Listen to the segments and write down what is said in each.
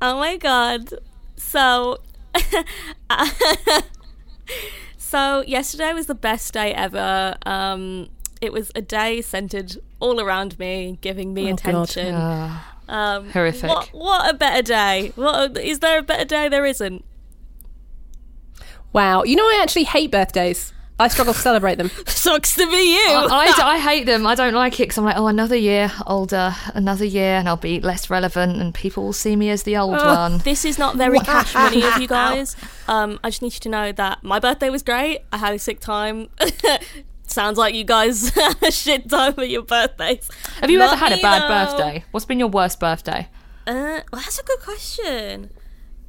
Oh my god. So So yesterday was the best day ever. Um it was a day centered all around me, giving me Oh, God. attention. Ah, Um, Horrific. What, what a better day! What is there a better day? There isn't. Wow. You know, I actually hate birthdays. I struggle to celebrate them. Sucks to be you. I, I, I hate them. I don't like it because I'm like, oh, another year older, another year, and I'll be less relevant, and people will see me as the old one. This is not very cash money of you guys. Um, I just need you to know that my birthday was great. I had a sick time. Sounds like you guys had a shit time for your birthdays. Have you Not ever had a bad though. birthday? What's been your worst birthday? Uh, well, that's a good question.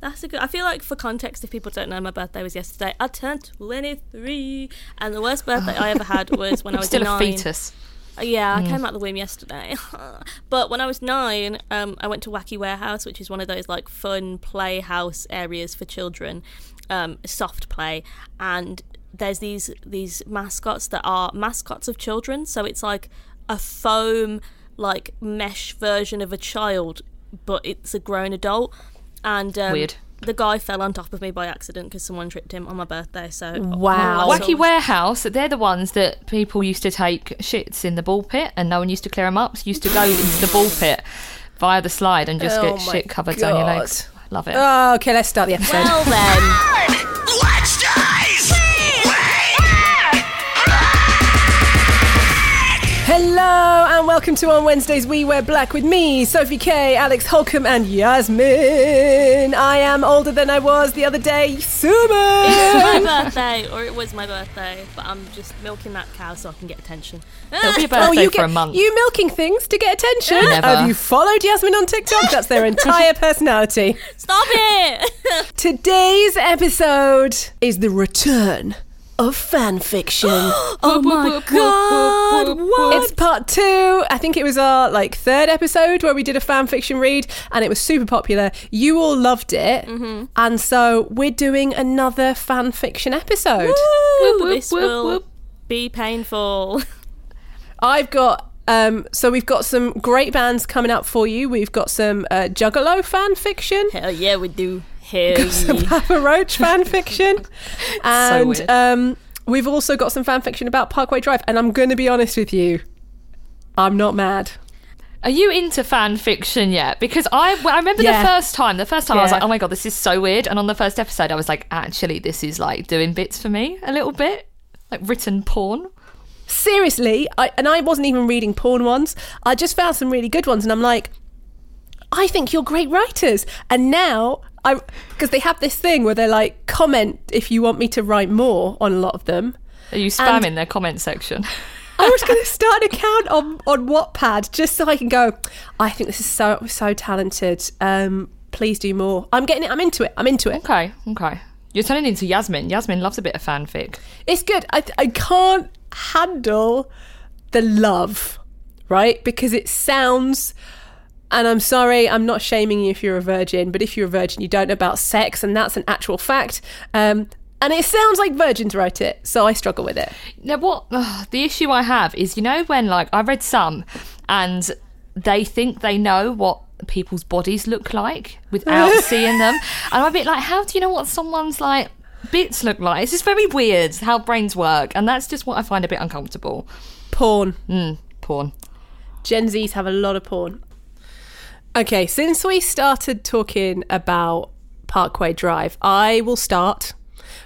That's a good. I feel like for context, if people don't know, my birthday was yesterday. I turned twenty three, and the worst birthday I ever had was when I was Still nine. a fetus. Uh, Yeah, I came out the womb yesterday. but when I was nine, um, I went to Wacky Warehouse, which is one of those like fun playhouse areas for children, um, soft play, and there's these these mascots that are mascots of children. So it's like a foam like mesh version of a child, but it's a grown adult. And um, Weird. The guy fell on top of me by accident because someone tripped him on my birthday. So Wow. my Wacky soul- Warehouse, they're the ones that people used to take shits in the ball pit and no one used to clear them up. So you used to go into the ball pit via the slide and just Oh get shit covered down your legs. Love it. Oh, okay, let's start the episode. Well then. Hello and welcome to On Wednesdays We Wear Black with me, Sophie K, Alex Holcomb, and Yasmin. I am older than I was the other day. It's Suman! my birthday, or it was my birthday, but I'm just milking that cow so I can get attention. It'll be a Oh, birthday you for get a month. you milking things to get attention. Never. Have you followed Yasmin on TikTok? That's their entire personality. Stop it! Today's episode is the return of fan fiction. oh my god! What? It's part two. I think it was our like third episode where we did a fan fiction read, and it was super popular. You all loved it, Mm-hmm. and so we're doing another fan fiction episode. Woo, whoop, this whoop, will whoop. be painful. I've got. Um, so we've got some great bands coming up for you. We've got some uh, Juggalo fan fiction, Hell yeah, we do. Hell some. Papa Roach fan fiction, and weird. um, we've also got some fan fiction about Parkway Drive. And I'm going to be honest with you, I'm not mad. Are you into fan fiction yet? Because I, I remember Yeah. the first time. The first time I was like, "Oh my god, this is so weird." And on the first episode, I was like, "Actually, this is like doing bits for me a little bit, like written porn." seriously I, and i wasn't even reading porn ones i just found some really good ones and i'm like i think you're great writers and now i because they have this thing where they're like comment if you want me to write more on a lot of them Are you spamming their comment section? i was going to start an account on on wattpad just so i can go i think this is so so talented um please do more i'm getting it i'm into it i'm into it okay, okay. You're turning into Yasmin. Yasmin loves a bit of fanfic. It's good. I, I can't handle the love, right? Because it sounds, and I'm sorry, I'm not shaming you if you're a virgin, but if you're a virgin, you don't know about sex, and that's an actual fact. Um, and it sounds like virgins write it, so I struggle with it. Now, what ugh, the issue I have is, you know, when like I read some, and they think they know what people's bodies look like without seeing them, and I'm a bit like, how do you know what someone's like bits look like? It's just very weird how brains work, and that's just what I find a bit uncomfortable. Porn. Mm, porn. Gen Zs have a lot of porn. Okay, since we started talking about Parkway Drive, I will start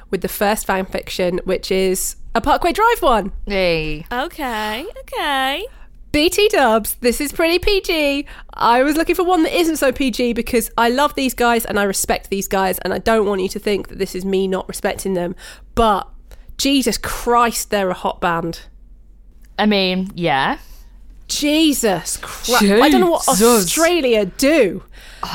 with the first fan fiction, which is a Parkway Drive one. Hey, Okay, okay. BT dubs, this is pretty PG. I was looking for one that isn't so PG because I love these guys and I respect these guys, and I don't want you to think that this is me not respecting them. But Jesus Christ, they're a hot band. I mean, yeah, Jesus Christ. I don't know what Australia do.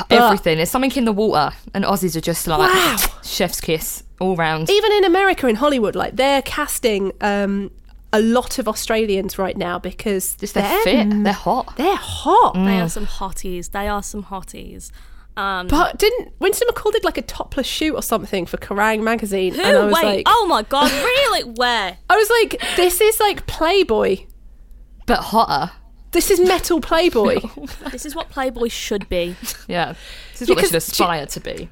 everything. There's something in the water, and Aussies are just like Wow. chef's kiss all round. Even in America, in Hollywood, like they're casting um, a lot of Australians right now because Just they're fit, they're hot. They're hot. They are some hotties. They are some hotties. Um, But didn't Winston McCall did like a topless shoot or something for Kerrang magazine? who? And I was Wait. like, oh my god, really? Where? I was like, this is like Playboy. but hotter. This is metal Playboy. This is what Playboy should be. Yeah. This is what they Because should aspire to be.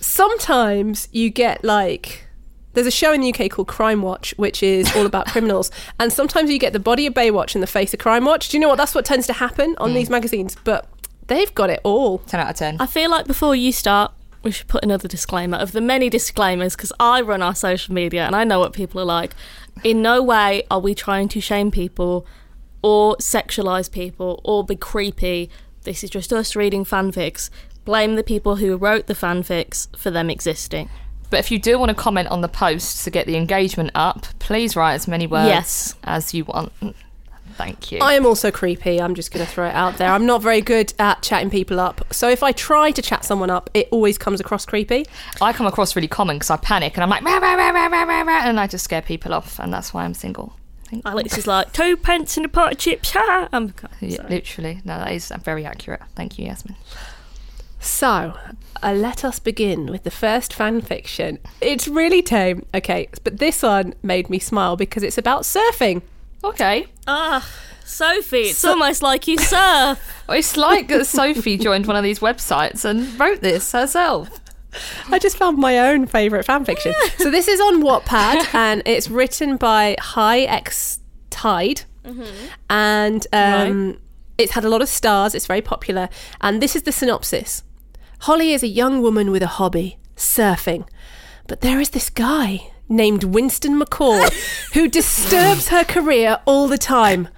Sometimes you get like. There's a show in the UK called Crime Watch, which is all about criminals. And sometimes you get the body of Baywatch and the face of Crime Watch. Do you know what? That's what tends to happen on hmm. these magazines. But they've got it all. 10 out of 10. I feel like before you start, we should put another disclaimer of the many disclaimers because I run our social media and I know what people are like. In no way are we trying to shame people or sexualize people or be creepy. This is just us reading fanfics. Blame the people who wrote the fanfics for them existing. But if you do want to comment on the post to get the engagement up, please write as many words Yes. as you want. Thank you. I am also creepy. I'm just going to throw it out there. I'm not very good at chatting people up. So if I try to chat someone up, it always comes across creepy. I come across really common because I panic and I'm like, rah, rah, rah, rah, rah, rah, rah, and I just scare people off, and that's why I'm single. Thank Alex is like, two pence and a pot of chips. Ha! I'm, Yeah, literally. No, that is very accurate. Thank you, Yasmin. So, uh, let us begin with the first fan fiction. It's really tame, okay, but this one made me smile because it's about surfing. Okay. Ah, Sophie, it's So- almost like you surf. Well, It's like Sophie joined one of these websites and wrote this herself. I just found my own favourite fan fiction. so this is on Wattpad and it's written by High X Tide, and um, it's had a lot of stars. It's very popular, and this is the synopsis: Holly is a young woman with a hobby, surfing, but there is this guy named Winston McCall who disturbs her career all the time.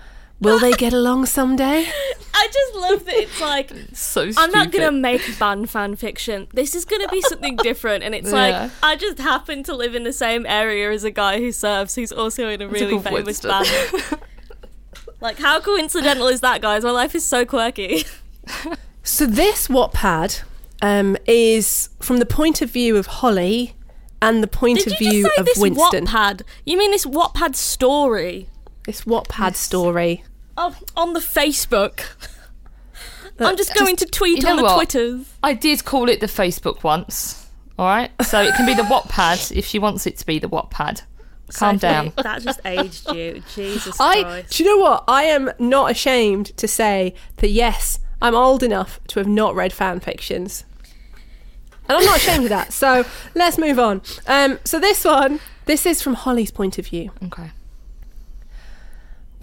Will they get along someday? I just love that it's like So stupid. I'm not gonna make a band fan fiction. This is gonna be something different, and it's Yeah. like I just happen to live in the same area as a guy who serves, who's also in a really called famous Winston. band. like, how coincidental is that, guys? My life is so quirky. So this Wattpad um, is from the point of view of Holly and the point Did of you view say of this Winston. Wattpad? You mean this Wattpad story? This Wattpad story. Oh, on the Facebook. I'm just just- going to tweet you on the what? Twitters. I did call it the Facebook once. All right, so it can be the Wattpad if she wants it to be the Wattpad. Calm Sophie, down. That just aged you. Jesus I Christ. do you know what? I am not ashamed to say that yes, I'm old enough to have not read fan fictions. And I'm not ashamed of that. So let's move on. Um, so this one, this is from Holly's point of view. Okay.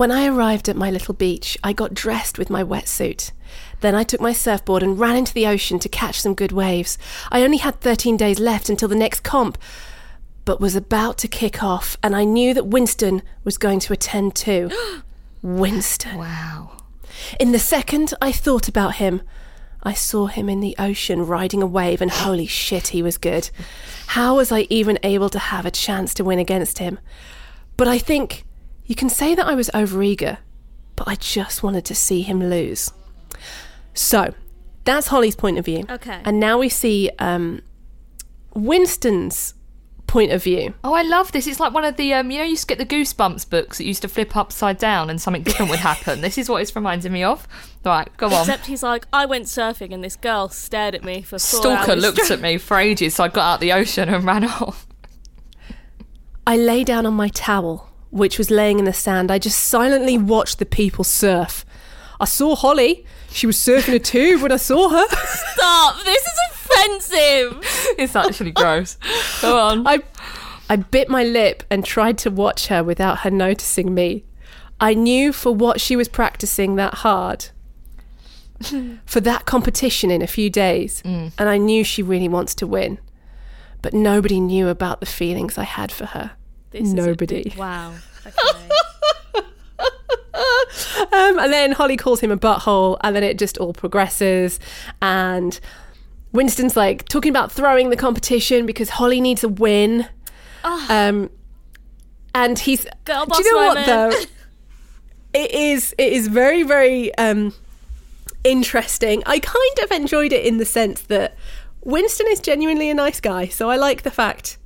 When I arrived at my little beach, I got dressed with my wetsuit. Then I took my surfboard and ran into the ocean to catch some good waves. I only had 13 days left until the next comp, but was about to kick off, and I knew that Winston was going to attend too. Winston. Wow. In the second I thought about him, I saw him in the ocean riding a wave, and holy shit, he was good. How was I even able to have a chance to win against him? But I think you can say that I was overeager, but I just wanted to see him lose. So that's Holly's point of view. Okay. And now we see um, Winston's point of view. Oh, I love this. It's like one of the, um, you know, you used to get the Goosebumps books that used to flip upside down and something different would happen. This is what it's reminding me of. Right, go on. Except he's like, I went surfing and this girl stared at me for four Stalker hours looked straight." at me for ages, so I got out the ocean and ran off. I lay down on my towel, which was laying in the sand. I just silently watched the people surf. I saw Holly. She was surfing a tube when I saw her. Stop! This is offensive. It's actually gross. Go on. I, I bit my lip and tried to watch her without her noticing me. I knew for what she was practicing that hard. for that competition in a few days. Mm. And I knew she really wants to win. But nobody knew about the feelings I had for her. This Nobody. wow. Okay. Um, and then Holly calls him a butthole, and then it just all progresses. And Winston's like talking about throwing the competition because Holly needs a win. Um, and he's. Girl do you know boss what though? It is. It is very very um, interesting. I kind of enjoyed it in the sense that Winston is genuinely a nice guy, so I like the fact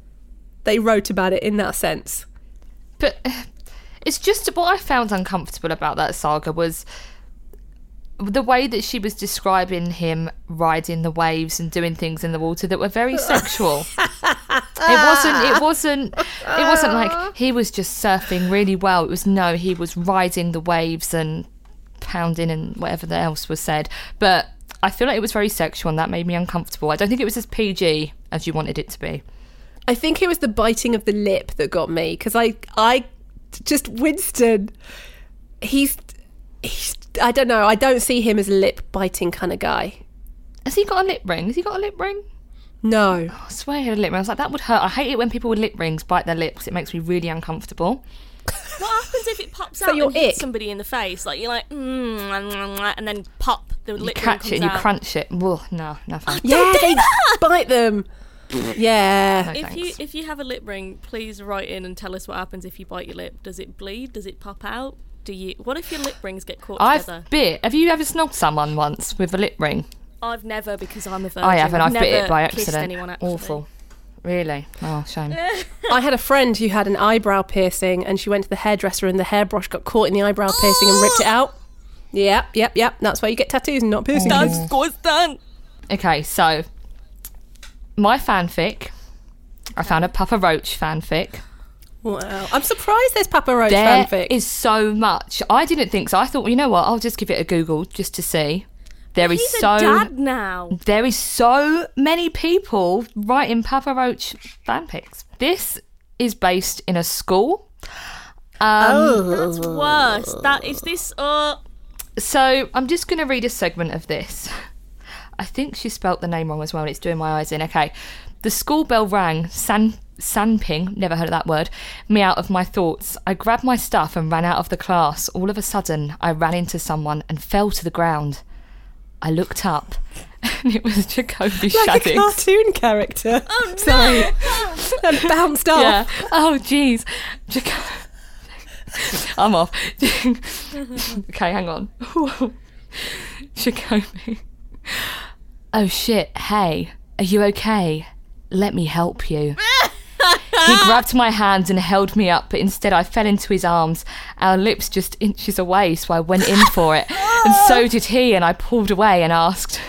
they wrote about it in that sense. But it's just what I found uncomfortable about that saga was the way that she was describing him riding the waves and doing things in the water that were very sexual. it wasn't it wasn't it wasn't like he was just surfing really well. It was no, he was riding the waves and pounding and whatever the else was said. But I feel like it was very sexual and that made me uncomfortable. I don't think it was as PG as you wanted it to be. I think it was the biting of the lip that got me because I, I, just Winston. He's, he's. I don't know. I don't see him as a lip biting kind of guy. Has he got a lip ring? Has he got a lip ring? No. I swear he had a lip ring. I was like, that would hurt. I hate it when people with lip rings bite their lips. It makes me really uncomfortable. What happens if it pops So out your and hits ick- somebody in the face? Like you're like, mm, and then pop the You lip ring catch comes it and you out. crunch it. Ugh, no, no thanks. Yeah, they bite them. Yeah. No, If you if you have a lip ring, please write in and tell us what happens if you bite your lip. Does it bleed? Does it pop out? Do you? What if your lip rings get caught together? I've bit. Have you ever snogged someone once with a lip ring? I've never because I'm a virgin. I haven't. I've bit never it by kissed accident. Anyone, actually. Awful. Really? Oh, shame. I had a friend who had an eyebrow piercing and she went to the hairdresser and the hairbrush got caught in the eyebrow piercing and ripped it out. Yep, yep, yep. That's why you get tattoos and not piercings. That's disgusting. Okay, so my fanfic. I found a Papa Roach fanfic. Wow. I'm surprised there's Papa Roach There fanfic. is so much. I didn't think so. I thought, well, you know what? I'll just give it a Google just to see. There is He's so a dad now. there is so many people writing Papa Roach fanfics. This is based in a school. Um, That's worse. That is this. Uh, So I'm just going to read a segment of this. I think she spelt the name wrong as well, and it's doing my eyes in. Okay. The school bell rang, san, sanping, never heard of that word, me out of my thoughts. I grabbed my stuff and ran out of the class. All of a sudden, I ran into someone and fell to the ground. I looked up, and it was Jacoby like a cartoon character. oh no! Sorry. and bounced off. Yeah. Oh, jeez. Jaco- I'm off. okay, hang on. Jacoby. Oh shit. Hey, are you okay? Let me help you. he grabbed my hand and held me up, but instead I fell into his arms, our lips just inches away, so I went in for it. And so did he, and I pulled away and asked,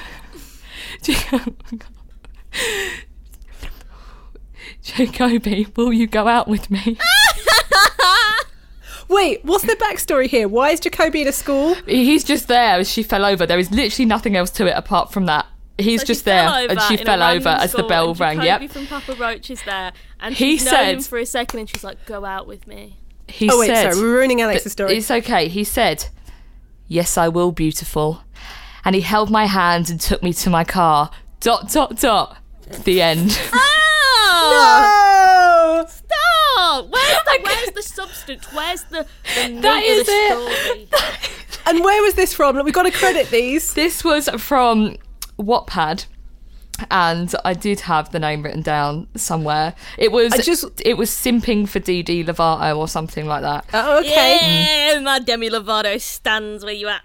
Jacoby, will you go out with me? Wait, what's the backstory here? Why is Jacoby in a school? He's just there as she fell over. There is literally nothing else to it apart from that. He's So just there and she fell over as the bell and rang. Jacoby Yep. from Papa Roach is there, and He she's known him said- for a second, and she's like, "Go out with me." He Oh, wait, said, sorry, we're ruining Alex's story. It's okay. He said, Yes, I will, beautiful. And he held my hand and took me to my car. Dot, dot, dot. The end. Oh, Oh! stop! Where's the, where's the substance? Where's the, the meat That of is the it. story? And where was this from? Look, We've got to credit these. this was from Wattpad. And I did have the name written down somewhere. It was I just- it was simping for DD Lovato or something like that. Oh, okay. Yeah, my Demi Lovato stands where you at.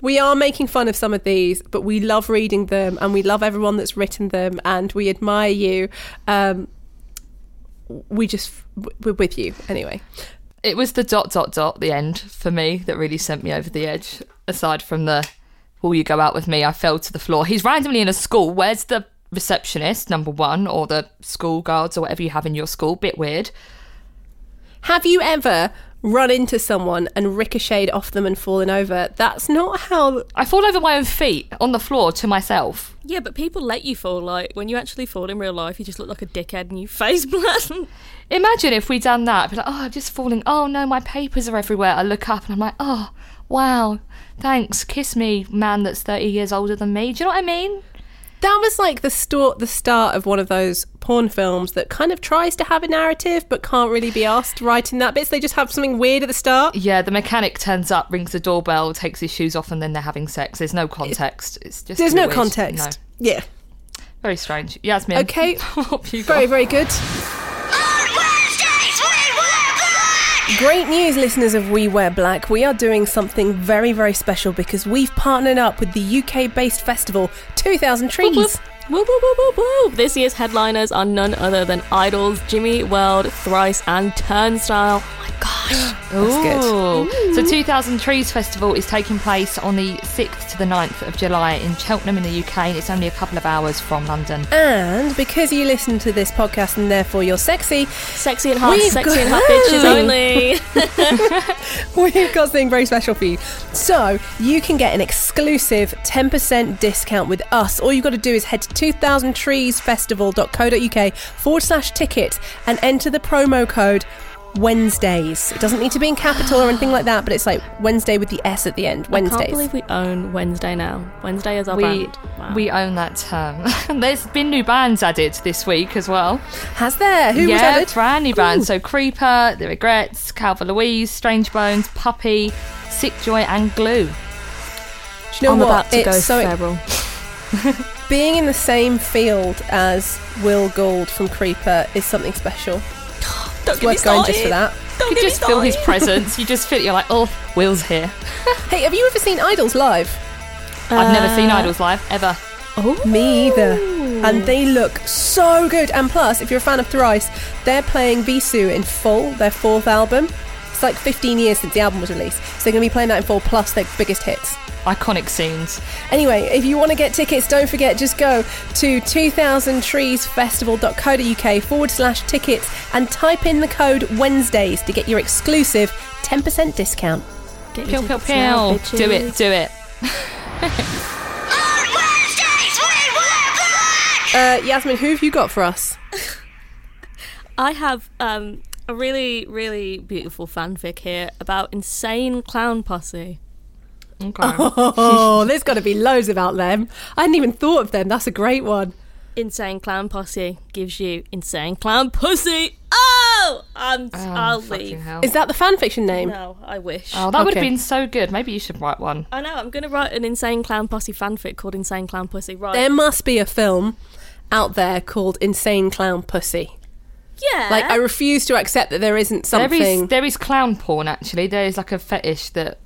We are making fun of some of these, but we love reading them and we love everyone that's written them and we admire you. Um, we just, we're with you anyway. It was the dot dot dot the end for me that really sent me over the edge. Aside from the will you go out with me, I fell to the floor. He's randomly in a school. Where's the receptionist, number one, or the school guards or whatever you have in your school? Bit weird. Have you ever run into someone and ricocheted off them and fallen over? That's not how. I fall over my own feet on the floor to myself. Yeah, but people let you fall. Like when you actually fall in real life, you just look like a dickhead and you face plant. Imagine if we'd done that. I'd be like, oh, I'm just falling. Oh no, my papers are everywhere. I look up and I'm like, oh, wow, thanks. Kiss me, man that's 30 years older than me. Do you know what I mean? That was like the start, the start of one of those porn films that kind of tries to have a narrative but can't really be asked right in that bit. So they just have something weird at the start. Yeah, the mechanic turns up, rings the doorbell, takes his shoes off, and then they're having sex. There's no context. It's just There's no weird. context. Yeah. Very strange. Yasmin. Okay. what have you Very, very good. Great news, listeners of We Wear Black. We are doing something very, very special because we've partnered up with the UK based festival 2000 Trees. Woo, woo, woo, woo, woo. This year's headliners are none other than IDLES, Jimmy World, Thrice, and Turnstile. Oh my god. good. Ooh. So 2000 Trees Festival is taking place on the 6th to the 9th of July in Cheltenham in the UK and it's only a couple of hours from London. And because you listen to this podcast and therefore you're sexy, Sexy and hot, We've sexy got- and hot bitches only. we've got something very special for you. So you can get an exclusive 10% discount with us. All you've got to do is head to 2000treesfestival.co.uk forward slash ticket and enter the promo code Wednesdays. It doesn't need to be in capital or anything like that, but it's like Wednesday with the S at the end. I can't Wednesdays. believe we own Wednesday now. Wednesday is our We, brand. Wow. we own that term. There's been new bands added this week as well. Has there? Who was yeah, added? brand new bands. So Creeper, The Regrets, Calva Louise, Strange Bones, Puppy, Sick Joy, and Glue. Do you know I'm what? about to it's go so feral. being in the same field as Will Gould from Creeper is something special. Don't It's worth going just for that. Don't You get me just feel his presence. You just feel you're like, oh, Will's here. Hey, have you ever seen IDLES live? I've never seen Uh, IDLES live ever. Oh. Me either. And they look so good. And plus, if you're a fan of Thrice, they're playing Vheissu in full, their fourth album. It's like 15 years since the album was released. So they're going to be playing that in full, plus their biggest hits. Iconic scenes. Anyway, if you want to get tickets, don't forget, just go to 2000treesfestival.co.uk forward slash tickets and type in the code Wednesdays to get your exclusive 10% discount. Get Pew, your pew, now. Do it, do it. On Wednesdays we! Uh, Yasmin, who have you got for us? I have um, a really, really beautiful fanfic here about insane clown posse. Okay. Oh, there's got to be loads about them. I hadn't even thought of them. That's a great one. Insane clown posse gives you insane clown pussy. Oh, I'm, Oh, I'll leave. hell. Is that the fan fiction name? No, I wish. Oh, that would have been so good. Maybe you should write one. I know. I'm gonna write an insane clown posse fanfic called Insane Clown Pussy. Right? There must be a film out there called Insane Clown Pussy. Yeah. Like, I refuse to accept that there isn't There something. is there is clown porn actually. There is like a fetish that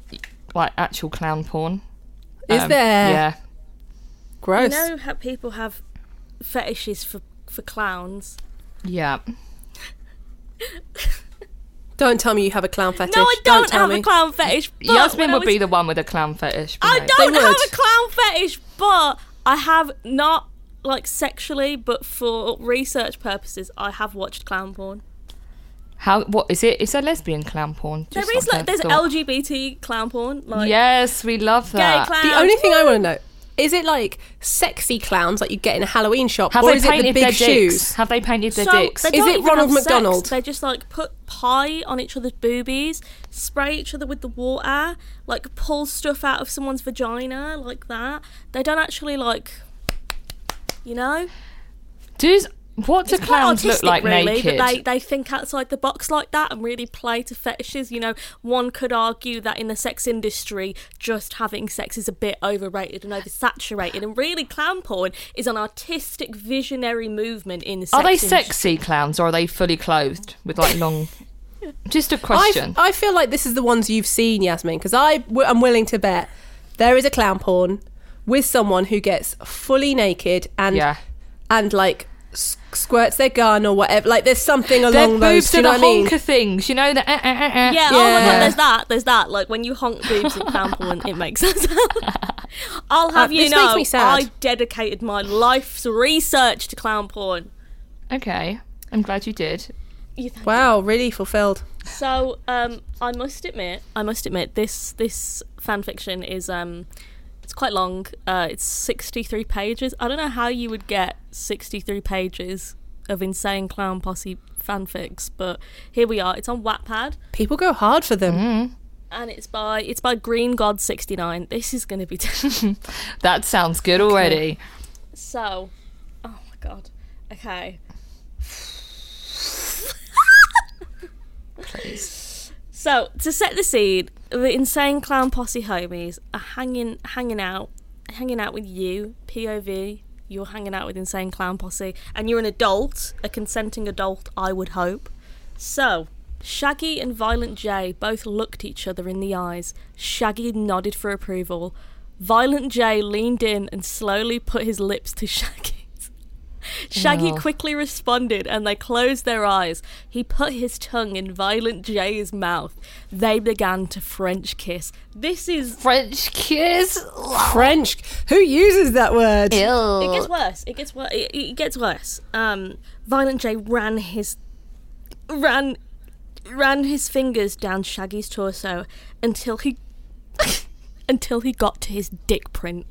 like actual clown porn. Is Um, there? Yeah. Gross. You know how people have fetishes for for clowns. Yeah. Don't tell me you have a clown fetish. No, I don't, tell have me. a clown fetish. But Yasmin when I would be the one with a clown fetish. I don't have a clown fetish, but I have not like sexually, but for research purposes, I have watched clown porn. How? What is it? Is there lesbian clown porn? Just there is like like there's thought. LGBT clown porn, like yes, we love gay that. clowns. The only thing I want to know is it like sexy clowns like you get in a Halloween shop, Have or they is it the painted big their shoes? Have they painted their So, dicks? they Is it Ronald have sex, McDonald? They just like put pie on each other's boobies, spray each other with the water, like pull stuff out of someone's vagina like that. They don't actually like, you know. Does what do It's quite clowns look like really, naked? But they, they think outside the box like that and really play to fetishes. You know, one could argue that in the sex industry, just having sex is a bit overrated and oversaturated. And really, clown porn is an artistic, visionary movement in the sex are they industry. sexy clowns or are they fully clothed with like long? Just a question. I feel like this is the ones you've seen, Yasmin, because I w- am willing to bet there is a clown porn with someone who gets fully naked and yeah. and like squirts their gun or whatever. Like there's something Their along those. boobs Do you are know the what I mean? things, you know the. Uh, uh, uh, uh. Yeah, oh my god, there's that, there's that. Like when you honk boobs in clown porn, it makes sense. I'll have Uh, you know, me sad. I dedicated my life's research to clown porn. Okay, I'm glad you did. You think- Wow, really fulfilled. So, um, I must admit, I must admit, this this fan fiction is um, it's quite long. Uh, it's sixty three pages. I don't know how you would get sixty three pages of insane clown posse fanfics, but here we are. It's on Wattpad, People go hard for them. and it's by it's by Green God sixty nine. This is going to be That sounds good already. so. Oh my god. Okay. Please. So to set the scene, the insane clown posse homies are hanging hanging out, hanging out with you, POV. You're hanging out with insane clown posse, and you're an adult, a consenting adult, I would hope. So, Shaggy and Violent J both looked each other in the eyes. Shaggy nodded for approval. Violent J leaned in and slowly put his lips to Shaggy's. Shaggy Oh. quickly responded and they closed their eyes. He put his tongue in Violent J's mouth. They began to French kiss. This is. French kiss. French. Who uses that word? It gets worse. It gets worse. It, it gets worse. Um, Violent J ran his ran ran his fingers down Shaggy's torso until he until he got to his dick print.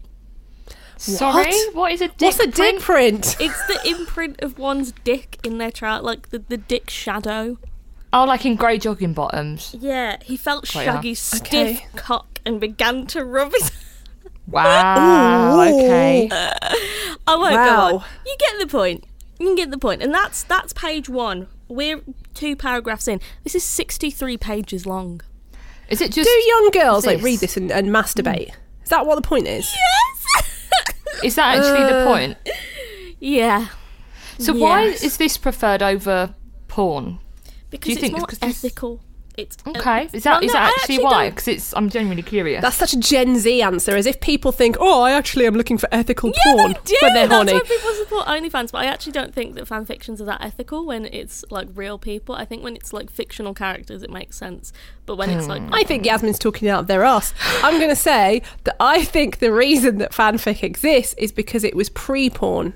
Sorry, What? what is a dick What's a dick print? It's the imprint of one's dick in their trout, like the, the dick shadow. Oh, like in grey jogging bottoms. Yeah, he felt Quite enough. Stiff Okay. cock and began to rub his. Wow. Ooh. Okay. I won't go Wow. on. You get the point. You can get the point. point, and that's that's page one. We're two paragraphs in. This is sixty-three pages long. Is it just? Do young girls like read this and, and masturbate? Mm. Is that what the point is? Is that actually the Uh, point? Yeah, So why is this preferred over porn? because you it's think more it's 'cause this- ethical. It's uh, Okay, is that well, is no, that actually why? Because it's I'm genuinely curious. That's such a Gen Z answer, as if people think, "Oh, I actually am looking for ethical Yeah, porn they do. when they're That's horny." why people support OnlyFans. But I actually don't think that fan fictions are that ethical when it's like real people. I think when it's like fictional characters, it makes sense. But when it's like I think Yasmin's talking out of their ass. I'm going to say that I think the reason that fanfic exists is because it was pre-porn,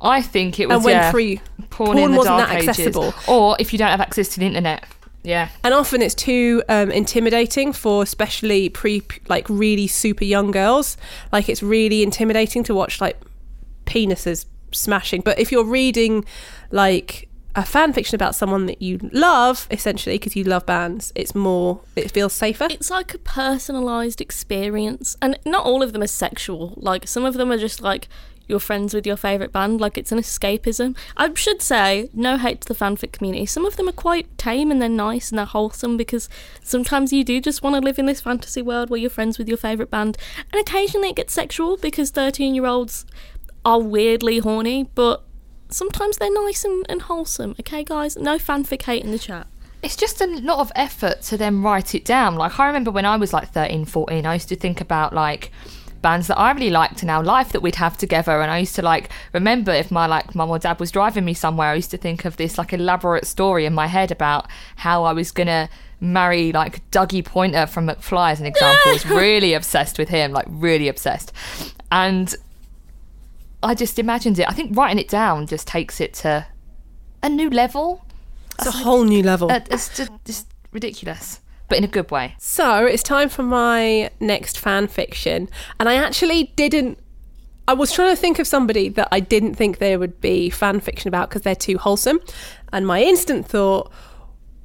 I think it was and when yeah, pre porn, porn in the wasn't dark that ages. accessible. or if you don't have access to the internet. Yeah. and often it's too um, intimidating for especially pre like really super young girls. Like it's really intimidating to watch like penises smashing. But if you're reading like a fan fiction about someone that you love essentially because you love bands it's more it feels safer. It's like a personalized experience. And not all of them are sexual. Like some of them are just like you're friends with your favorite band like it's an escapism. I should say no hate to the fanfic community. Some of them are quite tame and they're nice and they're wholesome because sometimes you do just want to live in this fantasy world where you're friends with your favorite band. And occasionally it gets sexual because 13 year olds are weirdly horny but sometimes they're nice and, and wholesome. Okay guys? No fanfic hate in the chat. It's just a lot of effort to then write it down. Like I remember when I was like 13, 14, I used to think about like bands that I really liked in our life that we'd have together. And I used to like remember if my like mum or dad was driving me somewhere I used to think of this like elaborate story in my head about how I was gonna marry like Dougie Poynter from McFly as an example. I was really obsessed with him like really obsessed. And I just imagined it. I think writing it down just takes it to a new level. It's a whole new level. uh, it's just, just ridiculous, but in a good way. So it's time for my next fan fiction. And I actually didn't. I was trying to think of somebody that I didn't think there would be fan fiction about because they're too wholesome. And my instant thought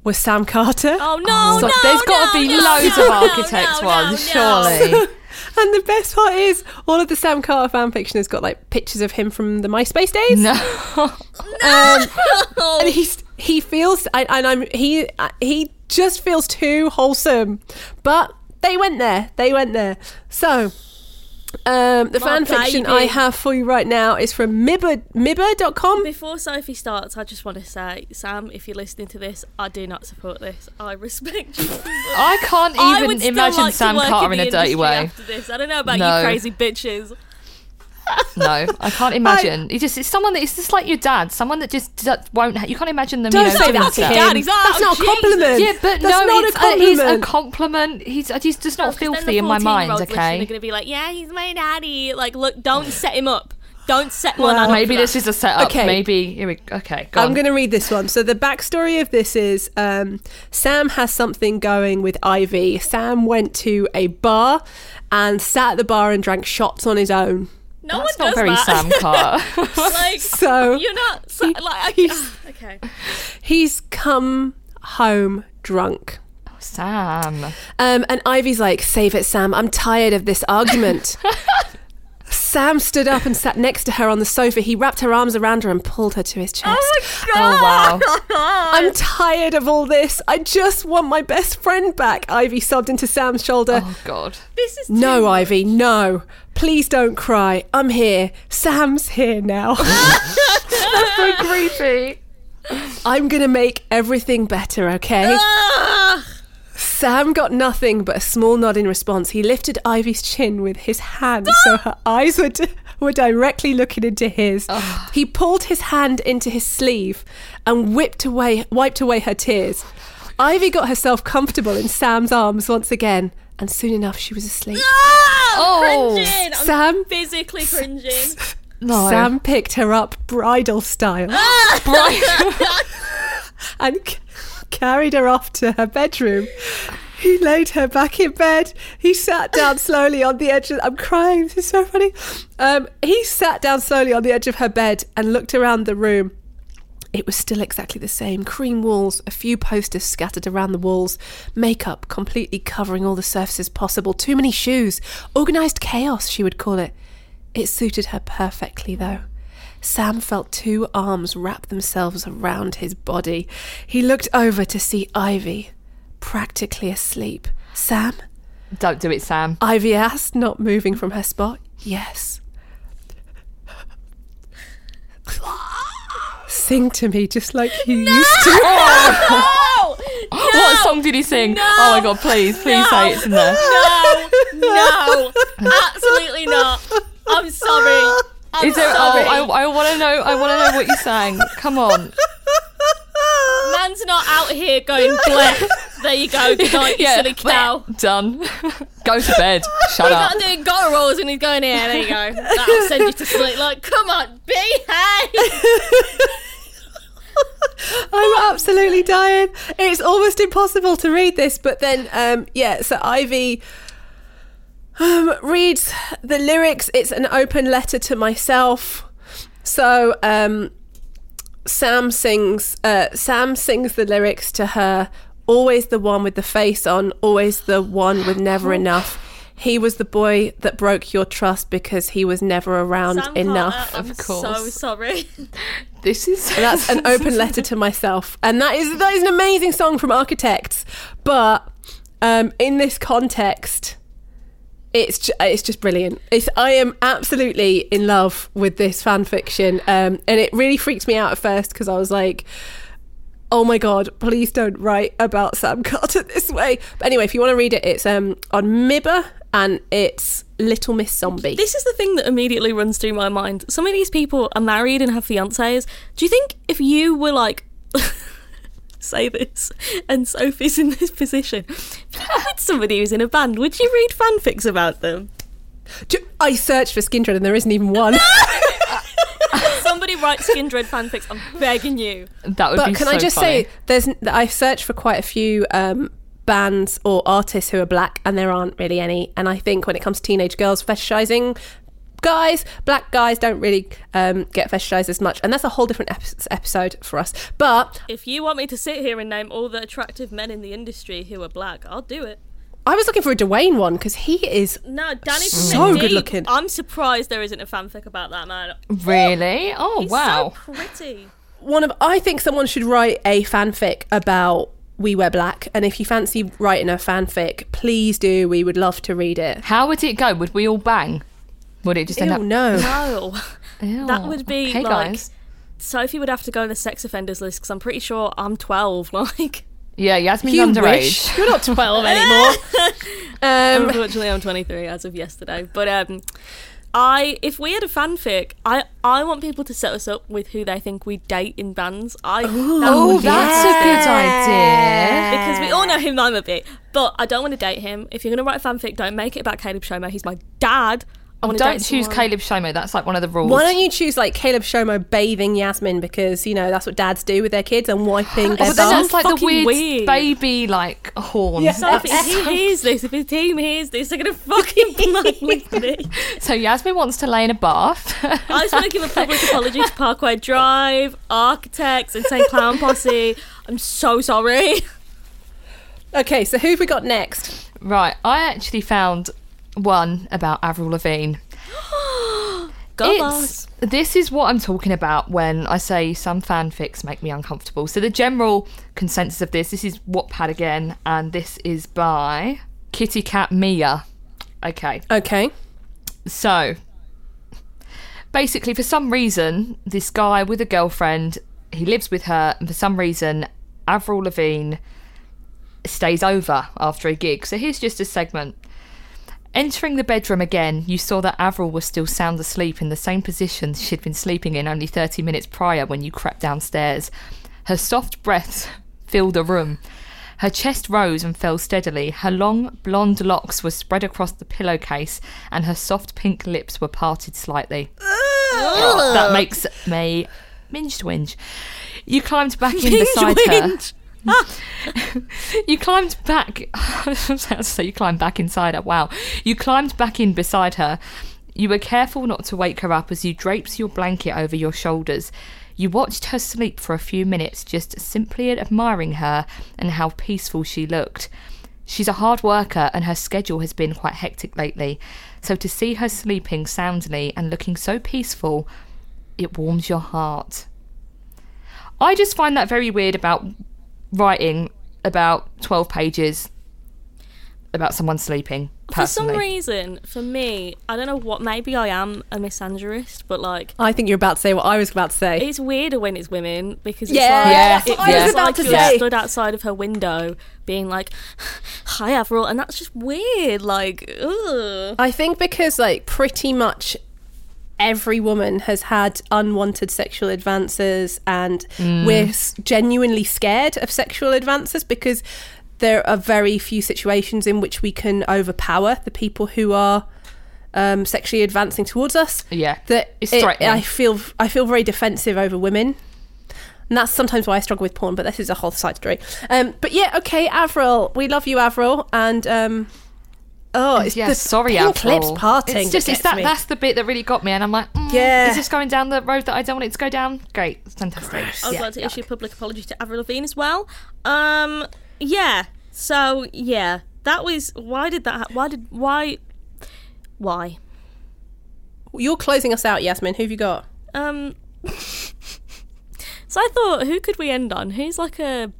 was Sam Carter. oh no So no there's got to no, be no, loads of architects ones, surely. And the best part is, all of the Sam Carter fan fiction has got like pictures of him from the MySpace days. no, Um, and he's he feels I, and I'm he he just feels too wholesome but they went there they went there so um, the fan My fiction. I have for you right now is from Mibba mibba.com Before Sophie starts, I just want to say, Sam, if you're listening to this, I do not support this. I respect you. I can't even would still imagine like Sam work Carter in in a dirty way. After this, I don't know about No. you crazy bitches. No, I can't imagine. He just it's someone that it's just like your dad, someone that just d- won't. Ha- you can't imagine them. don't you know, say doing that to him Dad, he's like, that's "Oh, not a compliment Yeah, but that's no, not it's, a uh, it's a compliment compliment. He's he's just not Because then filthy the in my mind. listening Okay, are going to be like, yeah, he's my daddy. Like, look, don't set him up. Don't set one Well, up. maybe this that. is a setup. Okay. Maybe here we. Okay, go I'm going to read this one. So the backstory of this is um, Sam has something going with Ivy. Sam went to a bar and sat at the bar and drank shots on his own. No That's one not does very that. Sam Carter. like, So you're not. So, like, I, he's- okay. he's come home drunk. Oh, Sam. Um, and Ivy's like, save it, Sam. I'm tired of this argument. Sam stood up and sat next to her on the sofa. He wrapped her arms around her and pulled her to his chest. Oh my God. Oh, wow. I'm tired of all this. I just want my best friend back. Ivy sobbed into Sam's shoulder. Oh god. This is No, too- Ivy, no. Please don't cry. I'm here. Sam's here now. That's so creepy. I'm going to make everything better, okay? Ah! Ah! Sam got nothing but a small nod in response. He lifted Ivy's chin with his hand so her eyes were, di- were directly looking into his. He pulled his hand into his sleeve and whipped away, wiped away her tears. Ivy got herself comfortable in Sam's arms once again, and soon enough she was asleep. Ah, Oh. cringing. I'm Sam- physically cringing. No. Sam picked her up bridal style Right. and c- carried her off to her bedroom. He laid her back in bed. He sat down slowly on the edge of. I'm crying. This is so funny. Um, he sat down slowly on the edge of her bed and looked around the room. It was still exactly the same cream walls, a few posters scattered around the walls, makeup completely covering all the surfaces possible, too many shoes, organised chaos, she would call it. It suited her perfectly, though. Sam felt two arms wrap themselves around his body. He looked over to see Ivy, practically asleep. Sam? Don't do it, Sam. Ivy asked, not moving from her spot. Yes. Sing to me just like you used to. Oh, What song did he sing? Oh my god, please, please say it's in there. no, no, absolutely not. I'm sorry. I'm Is there? sorry. Oh, I, I want to know. I want to know what you sang. Come on. Man's not out here going bleh. There you go. Good night, you silly cow. Done. Go to bed. Shut He's up. not doing gutter rolls and he's going here. There you go. That'll send you to sleep. Like, come on, behave. I'm absolutely dying. It's almost impossible to read this, but then, um, yeah, so Ivy um, reads the lyrics. It's an open letter to myself. So um, Sam sings. Uh, Sam sings the lyrics to her. Always the one with the face on. Always the one with never enough. He was the boy that broke your trust because he was never around Sam enough. Carter, I'm Of so course. sorry. This is. That's an open letter to myself, and that is that is an amazing song from Architects. But um, in this context, it's ju- it's just brilliant. It's I am absolutely in love with this fan fiction, um, and it really freaked me out at first because I was like. Oh my god, please don't write about Sam Carter this way. But anyway, if you want to read it, it's um on Mibba and it's Little Miss Zombie. This is the thing that immediately runs through my mind. Some of these people are married and have fiancés. Do you think if you were like, say this, and Sophie's in this position, if you were with somebody who's in a band, would you read fanfics about them? Ju- I searched for Skindred and there isn't even one. Somebody write Skindred fanfics. I'm begging you. That would but be can so I just funny. say, there's I searched for quite a few um, bands or artists who are black, and there aren't really any. And I think when it comes to teenage girls fetishizing guys, black guys don't really um, get fetishized as much, and that's a whole different ep- episode for us. But If you want me to sit here and name all the attractive men in the industry who are black, I'll do it. I was looking for a Dwayne one because he is No, Danny from Skindred. good looking. I'm surprised there isn't a fanfic about that man. Really? Oh He's wow. so pretty. one of. I think someone should write a fanfic about. We Wear Black, and if you fancy writing a fanfic, please do. We would love to read it. How would it go? Would we all bang? Would it just end Ew, up? no. No. Ew. That would be okay, like guys. Sophie would have to go on the sex offenders list because I'm pretty sure I'm 12. Like, Yeah, Yasmin's You underage. wish. You're not 12 anymore. um, unfortunately, I'm 23 as of yesterday. But um, I, if we had a fanfic, I, I want people to set us up with who they think we date in bands. I, that Oh, would be that's a good idea. because we all know him I'm a bit, but I don't want to date him. If you're gonna write a fanfic, don't make it about Caleb Shomo. He's my dad. I wanna Don't date choose someone- Caleb Shomo. That's like one of the rules. Why don't you choose like Caleb Shomo bathing Yasmin because you know that's what dads do with their kids and wiping Oh, their but then that's like the fucking weird, weird. baby like horn. Yeah. So if he hears this, if his team hears this, they're gonna fucking blacklist me. So Yasmin wants to lay in a bath. I just want to give a public apology to Parkway Drive, Architects, and Insane Clown Posse. I'm so sorry. Okay, so who have we got next? right, I actually found one about Avril Lavigne. It's, this is what I'm talking about when I say some fanfics make me uncomfortable. So the general consensus of this, this is Wattpad again, and this is by Kitty Cat Mia. Okay, Okay, so basically, for some reason, this guy with a girlfriend, he lives with her, and for some reason, Avril Lavigne stays over after a gig. So here's just a segment. Entering the bedroom again, you saw that Avril was still sound asleep in the same position she'd been sleeping in only 30 minutes prior when you crept downstairs. Her soft breaths filled the room. Her chest rose and fell steadily. Her long blonde locks were spread across the pillowcase, and her soft pink lips were parted slightly. that makes me minge twinge. You climbed back in beside her. you climbed back. so you climbed back inside her. Wow. You climbed back in beside her. You were careful not to wake her up as you draped your blanket over your shoulders. You watched her sleep for a few minutes, just simply admiring her and how peaceful she looked. She's a hard worker and her schedule has been quite hectic lately, so to see her sleeping soundly and looking so peaceful, it warms your heart. I just find that very weird about writing about 12 pages about someone sleeping. For some reason, for me, I don't know what. Maybe I am a misandrist, but like, I think you're about to say what I was about to say. it's weirder when it's women because it's Yeah, like, that's it what I was feels about like to you're say. stood outside of her window, being like, "Hi, Avril," and that's just weird. Like, ugh. I think because like pretty much every woman has had unwanted sexual advances and we're genuinely scared of sexual advances because there are very few situations in which we can overpower the people who are um, sexually advancing towards us. Yeah, That it's it- I feel I feel very defensive over women. And that's sometimes why I struggle with porn, but this is a whole side story. Um, but yeah, okay, Avril, we love you, Avril, and um, oh, it's yeah, the sorry, pink Avril. lips parting. It's just that it's that me. that's the bit that really got me, and I'm like, mm, Yeah. is this going down the road that I don't want it to go down? Great, it's fantastic. I would Yeah. like to issue a public apology to Avril Lavigne as well. Um, yeah. So yeah, that was why did that? Ha- why did why? Why? You're closing us out, Yasmin. Who have you got? Um. so I thought, who could we end on? Who's like a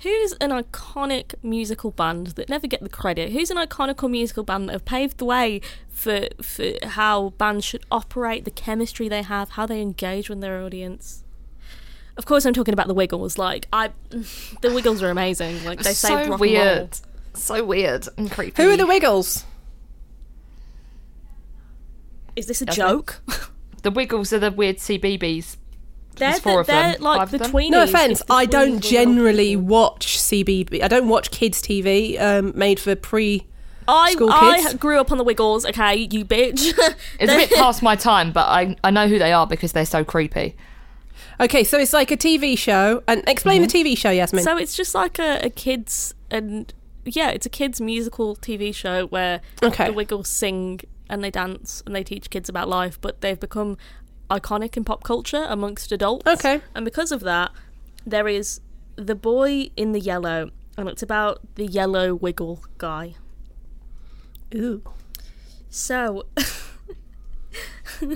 who's an iconic musical band that never get the credit? Who's an iconic musical band that have paved the way for for how bands should operate, the chemistry they have, how they engage with their audience? Of course, I'm talking about the Wiggles. Like I, the Wiggles are amazing. Like they saved so rock and roll. weird, so weird and creepy. Who are the Wiggles? Is this a That's joke? The Wiggles are the weird CBeebies. They're There's four the, of them, like five the of them. tweenies. No offense, the I don't generally people. watch CBB. I don't watch kids TV um, made for pre. I school I grew up on the Wiggles. Okay, you bitch. It's a bit past my time, but I I know who they are because they're so creepy. Okay, so it's like a TV show. And explain the TV show, Yasmin. So it's just like a, a kids and yeah, it's a kids musical TV show where Okay. the Wiggles sing and they dance and they teach kids about life, but they've become iconic in pop culture amongst adults. Okay. And because of that, there is the boy in the yellow, and it's about the yellow wiggle guy. Ooh. So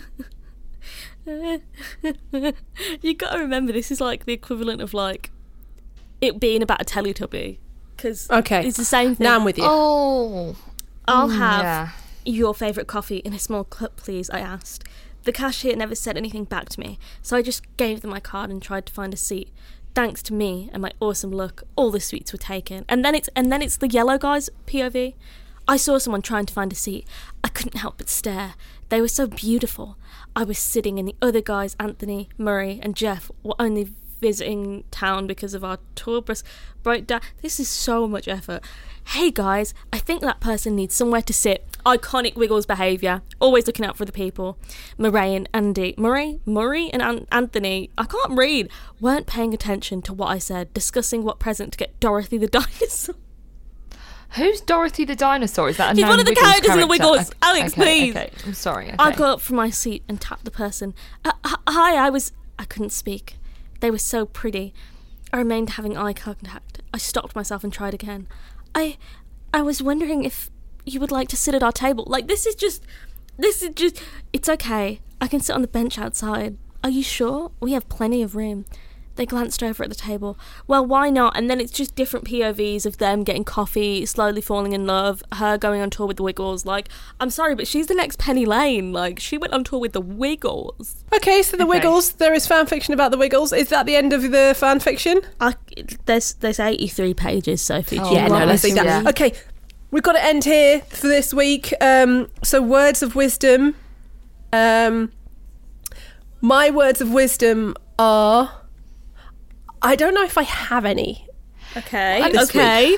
you got to remember this is like the equivalent of like it being about a Teletubby because Okay. it's the same thing. Now I'm with you. Oh, I'll mm, have yeah. your favourite coffee in a small cup, please, I asked. The cashier never said anything back to me, so I just gave them my card and tried to find a seat. Thanks to me and my awesome look, all the sweets were taken. And then it's and then it's the yellow guy's POV. I saw someone trying to find a seat. I couldn't help but stare. They were so beautiful. I was sitting and the other guys, Anthony, Murray, and Jeff, were only visiting town because of our tour bus breakdown. This is so much effort. Hey guys, I think that person needs somewhere to sit. Iconic Wiggles behaviour, always looking out for the people. Murray and Andy, Murray, Murray and An- Anthony, I can't read, weren't paying attention to what I said, discussing what present to get Dorothy the dinosaur. Who's Dorothy the dinosaur? Is that a She's known one of the Wiggles characters in the? Wiggles. Okay, Alex, okay, please. Okay, I'm sorry. Okay. I got up from my seat and tapped the person. Uh, hi, I was. I couldn't speak. They were so pretty. I remained having eye contact. I stopped myself and tried again. I. I was wondering if you would like to sit at our table. Like, this is just. This is just. It's okay. I can sit on the bench outside. Are you sure? We have plenty of room. They glanced over at the table. Well, why not? And then it's just different POVs of them getting coffee, slowly falling in love, her going on tour with the Wiggles. Like, I'm sorry, but she's the next Penny Lane. Like, she went on tour with the Wiggles. Okay, so the Okay. Wiggles. There is fan fiction about the Wiggles. Is that the end of the fan fiction? I, there's there's 83 pages, Sophie. Oh, yeah, no, let's me leave to that. read? Okay, we've got to end here for this week. Um, so words of wisdom. Um, my words of wisdom are. I don't know if I have any. Okay, This okay.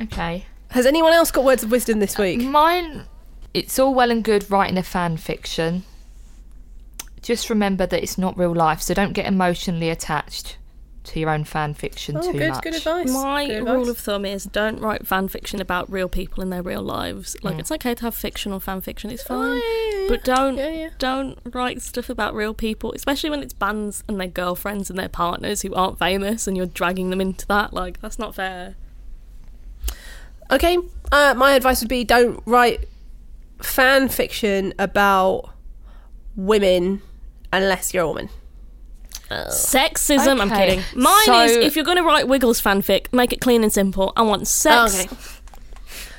Okay. Has anyone else got words of wisdom this week? Mine, it's all well and good writing a fan fiction. Just remember that it's not real life, so don't get emotionally attached to your own fan fiction Oh, too good, much. good advice. My Good rule advice. of thumb is don't write fan fiction about real people in their real lives. Like it's okay to have fictional fan fiction, it's fine. Oh, yeah, yeah, But don't yeah, yeah. don't write stuff about real people, especially when it's bands and their girlfriends and their partners who aren't famous and you're dragging them into that. Like that's not fair. Okay, uh, my advice would be don't write fan fiction about women unless you're a woman. Sexism, I'm Okay. kidding. Mine So- is if you're gonna write Wiggles fanfic, make it clean and simple. I want sex. Okay.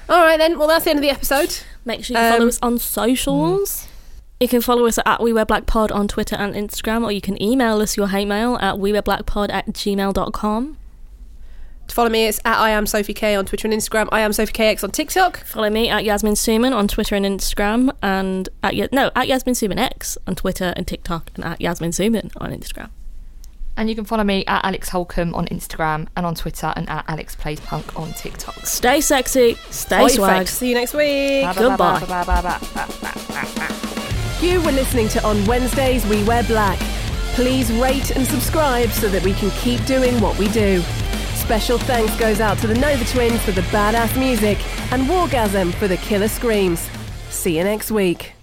All right then. Well, that's the end of the episode. Make sure you Um, follow us on socials. You can follow us at We Wear Black Pod on Twitter and Instagram, or you can email us your hate mail at wewearblackpod at gmail.com. To follow me, it's at I am Sophie K on Twitter and Instagram. I am Sophie KX on TikTok. Follow me at Yasmin Suman on Twitter and Instagram, and at Ya- no at Yasmin Suman X on Twitter and TikTok, and at Yasmin Suman on Instagram. And you can follow me at Alex Holcomb on Instagram and on Twitter and at Alex Plays Punk on TikTok. Stay sexy, stay Perfect. swag. See you next week. Goodbye. You were listening to On Wednesdays We Wear Black. Please rate and subscribe so that we can keep doing what we do. Special thanks goes out to the Nova Twins for the badass music and Wargasm for the killer screams. See you next week.